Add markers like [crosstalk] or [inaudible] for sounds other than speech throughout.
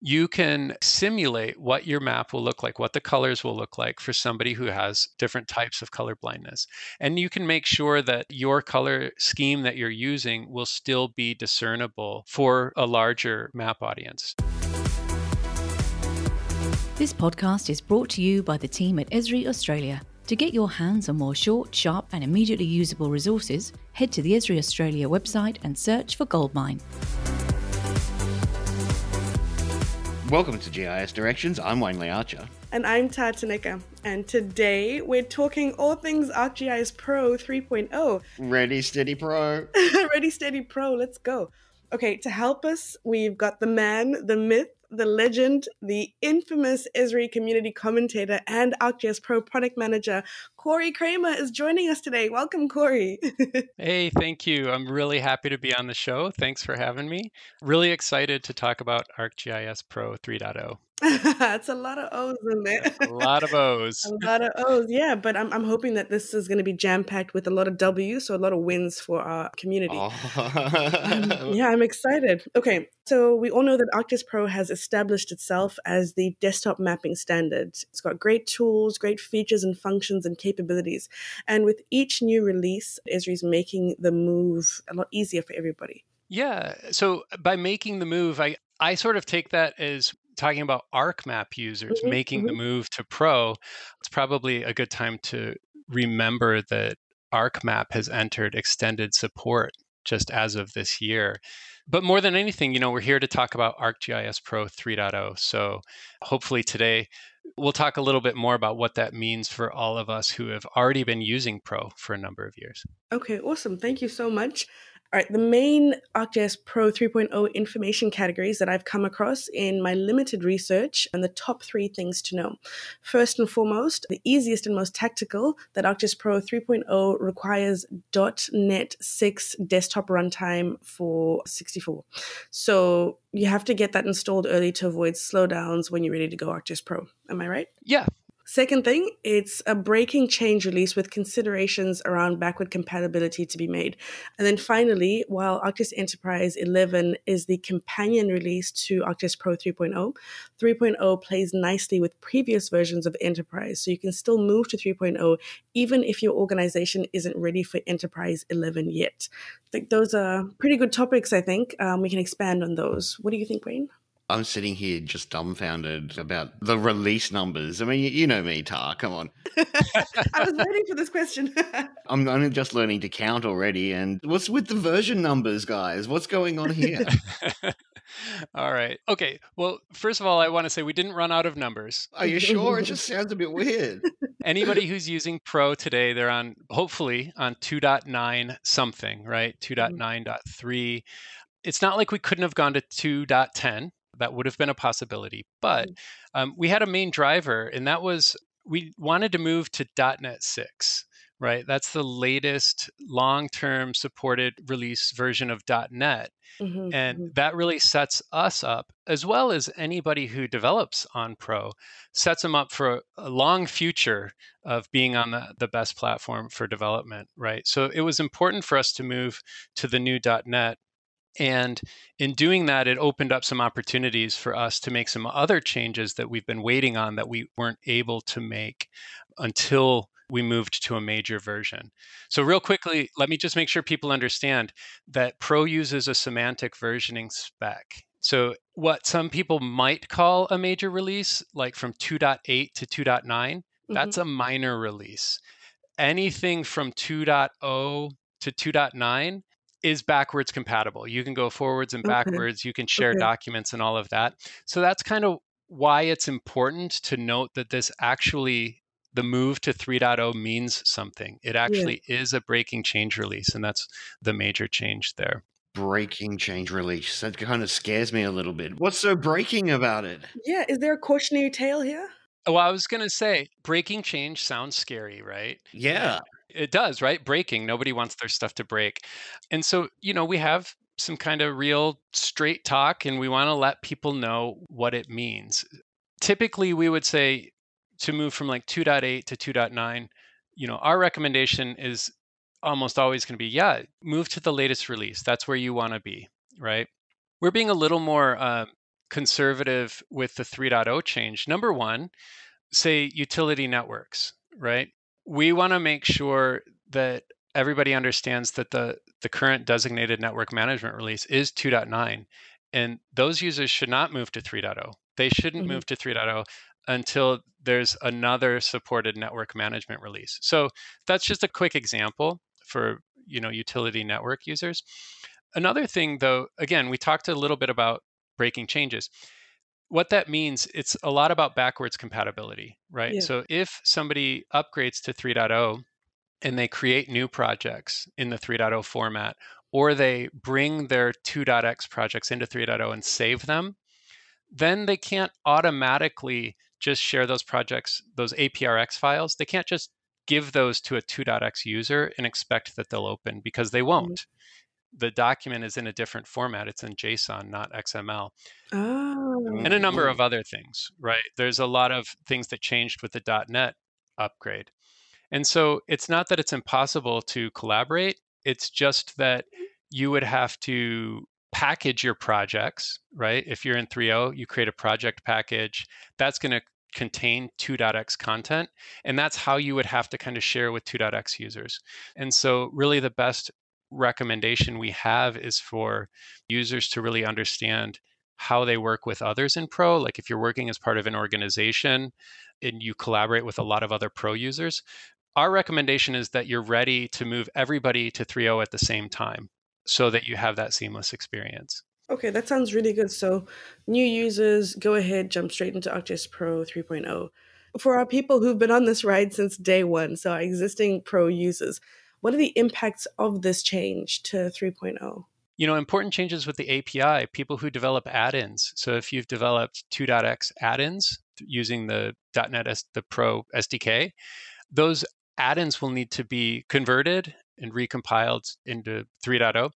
you can simulate what your map will look like, what the colors will look like for somebody who has different types of color blindness. And you can make sure that your color scheme that you're using will still be discernible for a larger map audience. This podcast is brought to you by the team at Esri Australia. To get your hands on more short, sharp, and immediately usable resources, head to the Esri Australia website and search for Goldmine. Welcome to GIS Directions. I'm Wayne Lee Archer. And I'm Tatanika. And today we're talking all things ArcGIS Pro 3.0. Ready, steady, pro. [laughs] Ready, steady, pro. Let's go. Okay, to help us, we've got the man, the myth, the legend, the infamous Esri community commentator and ArcGIS Pro product manager, Kory Kramer, is joining us today. Welcome, Corey. [laughs] hey, thank you. I'm really happy to be on the show. Thanks for having me. Really excited to talk about ArcGIS Pro 3.0. That's a lot of [laughs] O's in there. a lot of O's. a lot of O's, yeah. But I'm, I'm hoping that this is going to be jam packed with a lot of W's, so a lot of wins for our community. Um, oh. yeah, I'm excited. Okay, so we all know that ArcGIS Pro has established itself as the desktop mapping standard. It's got great tools, great features and functions and capabilities. And with each new release, Esri's making the move a lot easier for everybody. Yeah. So uh, by making the move, I, I sort of take that as talking about ArcMap users mm-hmm, making mm-hmm. the move to Pro, it's probably a good time to remember that ArcMap has entered extended support just as of this year. But more than anything, you know, we're here to talk about ArcGIS Pro 3.0. So hopefully today we'll talk a little bit more about what that means for all of us who have already been using Pro for a number of years. Okay, awesome. Thank you so much. All right, the main ArcGIS Pro 3.0 information categories that I've come across in my limited research and the top three things to know. First and foremost, the easiest and most tactical that ArcGIS Pro 3.0 requires .NET 6 desktop runtime for 64. So you have to get that installed early to avoid slowdowns when you're ready to go ArcGIS Pro. Am I right? Yeah, Second thing, it's a breaking change release with considerations around backward compatibility to be made. And then finally, while ArcGIS Enterprise 11 is the companion release to ArcGIS Pro 3.0, 3.0 plays nicely with previous versions of Enterprise. So you can still move to 3.0 even if your organization isn't ready for Enterprise 11 yet. I think those are pretty good topics, I think. Um, we can expand on those. What do you think, Wayne? I'm sitting here just dumbfounded about the release numbers. I mean, you know me, Tar. Come on. [laughs] I was waiting for this question. [laughs] I'm only just learning to count already. And what's with the version numbers, guys? What's going on here? [laughs] all right. Okay. Well, first of all, I want to say we didn't run out of numbers. Are you sure? It just sounds a bit weird. Anybody who's using Pro today, they're on hopefully on 2.9 something, right? 2.9.3. It's not like we couldn't have gone to 2.10 that would have been a possibility. But mm-hmm. um, we had a main driver, and that was we wanted to move to .NET 6 right? That's the latest long term supported release version of .NET. Mm-hmm, and mm-hmm. that really sets us up, as well as anybody who develops on Pro, sets them up for a long future of being on the, the best platform for development, right? So it was important for us to move to the new .NET and in doing that, it opened up some opportunities for us to make some other changes that we've been waiting on that we weren't able to make until we moved to a major version. So, real quickly, let me just make sure people understand that Pro uses a semantic versioning spec. So, what some people might call a major release, like from 2.8 to 2.9, mm-hmm. that's a minor release. Anything from 2.0 to 2.9 is backwards compatible. You can go forwards and backwards. Okay. You can share okay. documents and all of that. So that's kind of why it's important to note that this actually the move to 3.0 means something. It actually yeah. is a breaking change release and that's the major change there. Breaking change release. That kind of scares me a little bit. What's so breaking about it? Yeah, is there a cautionary tale here? Well, I was going to say breaking change sounds scary, right? Yeah. It does, right? Breaking. Nobody wants their stuff to break. And so, you know, we have some kind of real straight talk and we want to let people know what it means. Typically, we would say to move from like 2.8 to 2.9, you know, our recommendation is almost always going to be yeah, move to the latest release. That's where you want to be, right? We're being a little more uh, conservative with the 3.0 change. Number one, say utility networks, right? We want to make sure that everybody understands that the, the current designated network management release is 2.9, and those users should not move to 3.0. They shouldn't mm-hmm. move to 3.0 until there's another supported network management release. So that's just a quick example for you know utility network users. Another thing though, again, we talked a little bit about breaking changes. What that means, it's a lot about backwards compatibility, right? Yeah. So if somebody upgrades to 3.0 and they create new projects in the 3.0 format, or they bring their 2.x projects into 3.0 and save them, then they can't automatically just share those projects, those APRX files. They can't just give those to a 2.x user and expect that they'll open because they won't. The document is in a different format. It's in JSON, not XML. Oh. And a number oh. of other things, right? There's a lot of things that changed with the .NET upgrade. And so it's not that it's impossible to collaborate, it's just that you would have to package your projects, right? If you're in 3.0, you create a project package. That's going to contain 2.x content. And that's how you would have to kind of share with 2.x users. And so, really, the best recommendation we have is for users to really understand how they work with others in Pro. Like if you're working as part of an organization and you collaborate with a lot of other Pro users, our recommendation is that you're ready to move everybody to 3.0 at the same time so that you have that seamless experience. Okay, that sounds really good. So, new users, go ahead, jump straight into ArcGIS Pro 3.0. For our people who've been on this ride since day one, so our existing Pro users, what are the impacts of this change to 3.0? You know, important changes with the API, people who develop add ins. So, if you've developed 2.x add ins using the .NET S- the Pro SDK, those add ins will need to be converted and recompiled into 3.0.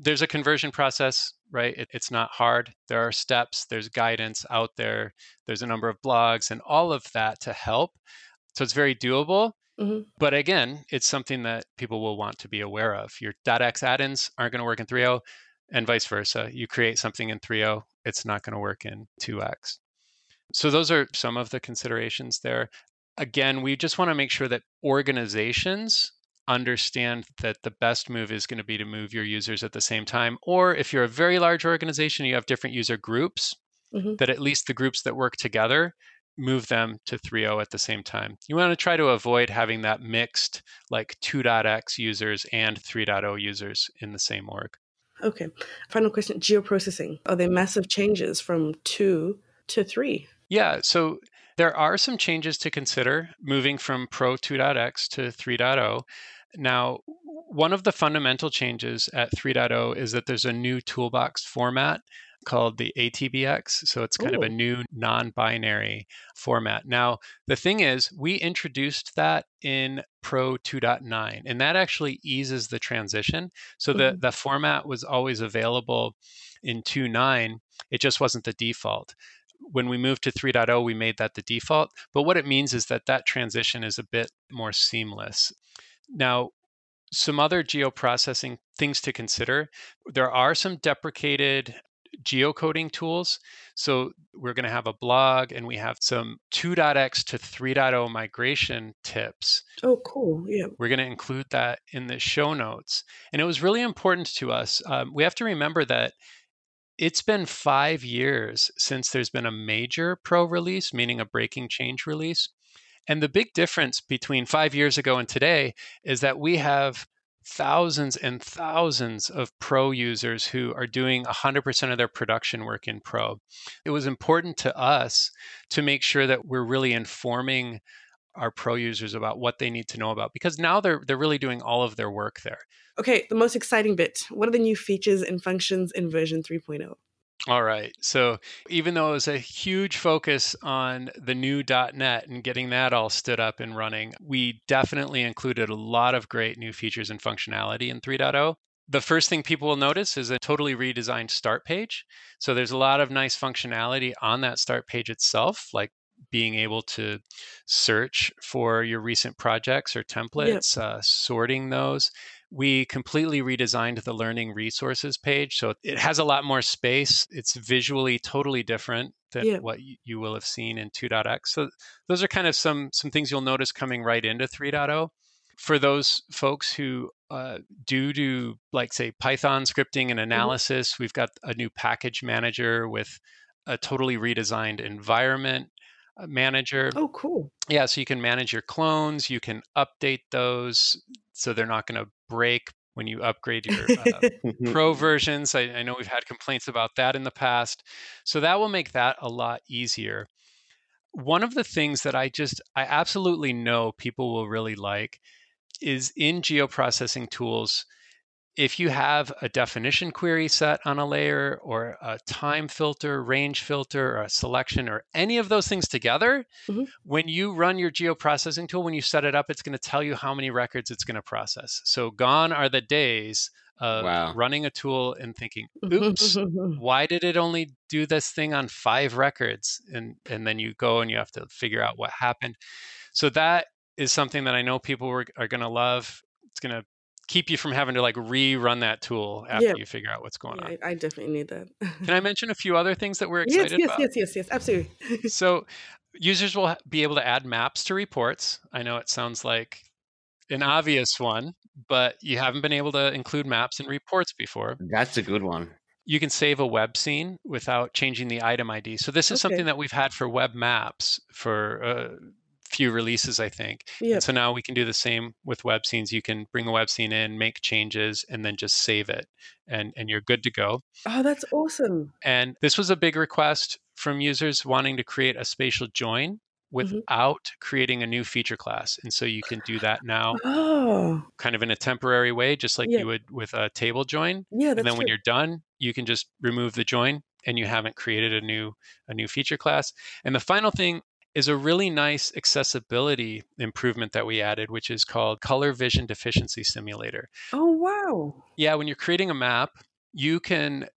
There's a conversion process, right? It, it's not hard. There are steps, there's guidance out there, there's a number of blogs, and all of that to help. So it's very doable. Mm-hmm. But again, it's something that people will want to be aware of. Your .x add-ins aren't going to work in 3.0 and vice versa. You create something in 3.0, it's not going to work in 2x. So those are some of the considerations there. Again, we just want to make sure that organizations understand that the best move is going to be to move your users at the same time. Or if you're a very large organization, you have different user groups, mm-hmm. that at least the groups that work together move them to 3.0 at the same time. You want to try to avoid having that mixed like 2.x users and 3.0 users in the same org. Okay. Final question geoprocessing. Are there massive changes from 2 to 3? Yeah. So there are some changes to consider moving from Pro 2.x to 3.0. Now, one of the fundamental changes at 3.0 is that there's a new toolbox format called the ATBX. So it's kind Ooh. of a new non binary format. Now, the thing is, we introduced that in Pro 2.9, and that actually eases the transition. So mm-hmm. the, the format was always available in 2.9, it just wasn't the default. When we moved to 3.0, we made that the default. But what it means is that that transition is a bit more seamless. Now, some other geoprocessing things to consider there are some deprecated geocoding tools. So we're going to have a blog and we have some 2.x to 3.0 migration tips. Oh, cool. Yeah. We're going to include that in the show notes. And it was really important to us. Um, we have to remember that it's been five years since there's been a major pro release, meaning a breaking change release. And the big difference between five years ago and today is that we have thousands and thousands of pro users who are doing 100% of their production work in pro. It was important to us to make sure that we're really informing our pro users about what they need to know about because now they're they're really doing all of their work there. Okay, the most exciting bit. What are the new features and functions in version 3.0? All right. So even though it was a huge focus on the new .NET and getting that all stood up and running, we definitely included a lot of great new features and functionality in 3.0. The first thing people will notice is a totally redesigned start page. So there's a lot of nice functionality on that start page itself, like being able to search for your recent projects or templates, yep. uh, sorting those. We completely redesigned the learning resources page. So it has a lot more space. It's visually totally different than yeah. what you will have seen in 2.x. So those are kind of some some things you'll notice coming right into 3.0. For those folks who uh, do do like say Python scripting and mm-hmm. analysis, mm-hmm. we've got a new package manager with a totally redesigned environment uh, manager. Oh, cool. Yeah, so you can manage your clones, you can update those so they're not going to break when you upgrade your uh, pro versions. I, I know we've had complaints about that in the past. So that will make that a lot easier. One of the things that I just, I absolutely know people will really like is in geoprocessing tools if you have a definition query set on a layer or a time filter, range filter, or a selection, or any of those things together, mm-hmm. when you run your geoprocessing tool, when you set it up, it's going to tell you how many records it's going to process. So gone are the days of wow. running a tool and thinking, oops, [laughs] why did it only do this thing on five records? And, and then you go and you have to figure out what happened. So that is something that I know people are, are going to love. It's going to keep you from having to like rerun that tool after yeah. you figure out what's going yeah, on. I, I, definitely need that. Can I mention a few other things that we're excited yes, yes, about? Yes, yes, yes, yes, absolutely. [laughs] so users will be able to add maps to reports. I know it sounds like an obvious one, but you haven't been able to include maps in reports before. That's a good one. You can save a web scene without changing the item ID. So this is okay. something that we've had for web maps for uh, few releases, I think. Yep. And so now we can do the same with web scenes. You can bring a web scene in, make changes, and then just save it, and and you're good to go. Oh, that's awesome! And this was a big request from users wanting to create a spatial join mm-hmm. without mm-hmm. creating a new feature class. And so you can do that now, oh. kind of in a temporary way, just like yeah. you would with a table join. Yeah, and then when you're done, you can just remove the join and you haven't created a new a new feature class. And the final thing is a really nice accessibility improvement that we added, which is called Color Vision Deficiency Simulator. Oh, wow. Yeah, when you're creating a map, you can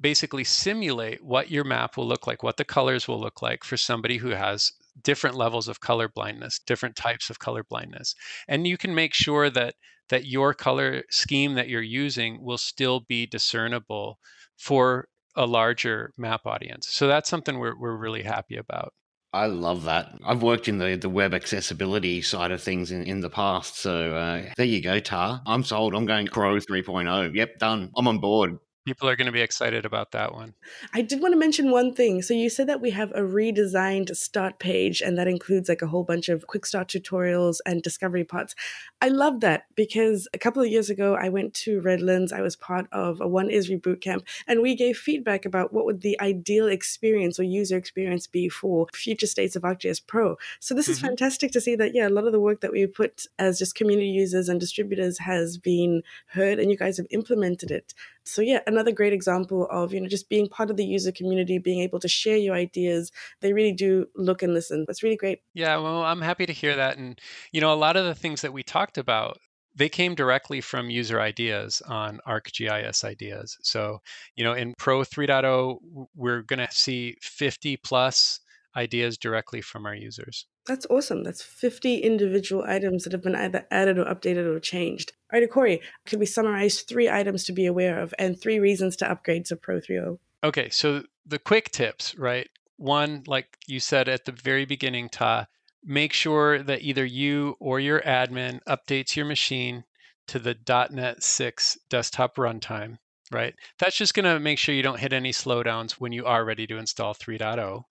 basically simulate what your map will look like, what the colors will look like for somebody who has different levels of color blindness, different types of color blindness. And you can make sure that that your color scheme that you're using will still be discernible for a larger map audience. So that's something we're, we're really happy about. I love that. I've worked in the, the web accessibility side of things in, in the past. So uh, there you go, Tar. I'm sold. I'm going Pro 3.0. Yep, done. I'm on board people are going to be excited about that one. I did want to mention one thing. So you said that we have a redesigned start page, and that includes like a whole bunch of quick start tutorials and discovery pods. I love that because a couple of years ago, I went to Redlands. I was part of a One Esri bootcamp, and we gave feedback about what would the ideal experience or user experience be for future states of ArcGIS Pro. So this mm-hmm. is fantastic to see that, yeah, a lot of the work that we put as just community users and distributors has been heard, and you guys have implemented it so yeah another great example of you know just being part of the user community being able to share your ideas they really do look and listen that's really great yeah well i'm happy to hear that and you know a lot of the things that we talked about they came directly from user ideas on ArcGIS ideas. So, you know, in Pro 3.0, we're going to see 50 plus ideas directly from our users. That's awesome. That's 50 individual items that have been either added or updated or changed. All right, Kory, could we summarize three items to be aware of and three reasons to upgrade to Pro 3.0? Okay, so the quick tips, right? One, like you said at the very beginning, Ta, make sure that either you or your admin updates your machine to the .NET 6 desktop runtime, right? That's just going to make sure you don't hit any slowdowns when you are ready to install 3.0.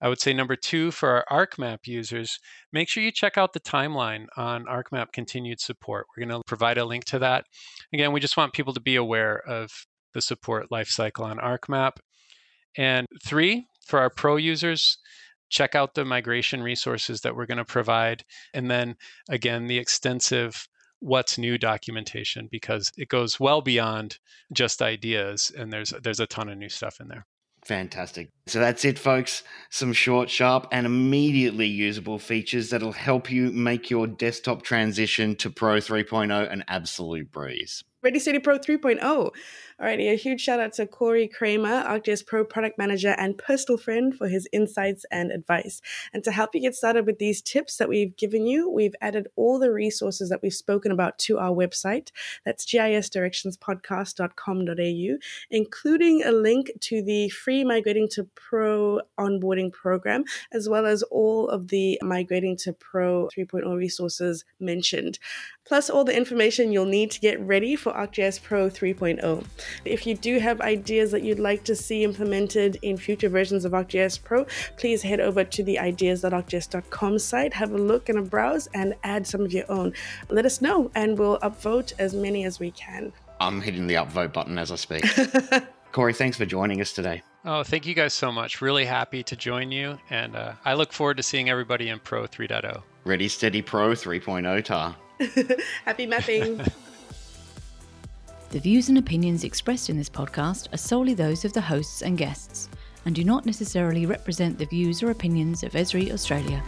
I would say number two for our ArcMap users, make sure you check out the timeline on ArcMap continued support. We're going to provide a link to that. Again, we just want people to be aware of the support lifecycle on ArcMap. And three, for our pro users, check out the migration resources that we're going to provide. And then again, the extensive what's new documentation because it goes well beyond just ideas and there's there's a ton of new stuff in there. Fantastic. So that's it, folks. Some short, sharp, and immediately usable features that'll help you make your desktop transition to Pro 3.0 an absolute breeze. Ready Steady Pro 3.0. Alrighty, a huge shout out to Kory Kramer, ArcGIS Pro product manager and personal friend, for his insights and advice. And to help you get started with these tips that we've given you, we've added all the resources that we've spoken about to our website. That's gisdirectionspodcast.com.au, including a link to the free Migrating to Pro onboarding program, as well as all of the Migrating to Pro 3.0 resources mentioned plus all the information you'll need to get ready for ArcGIS Pro 3.0. If you do have ideas that you'd like to see implemented in future versions of ArcGIS Pro, please head over to the ideas.arcgis.com site, have a look and a browse, and add some of your own. Let us know, and we'll upvote as many as we can. I'm hitting the upvote button as I speak. [laughs] Kory, thanks for joining us today. Oh, thank you guys so much. Really happy to join you, and uh, I look forward to seeing everybody in Pro 3.0. Ready, Steady Pro 3.0, Tar. [laughs] Happy mapping. [laughs] the views and opinions expressed in this podcast are solely those of the hosts and guests and do not necessarily represent the views or opinions of Esri Australia.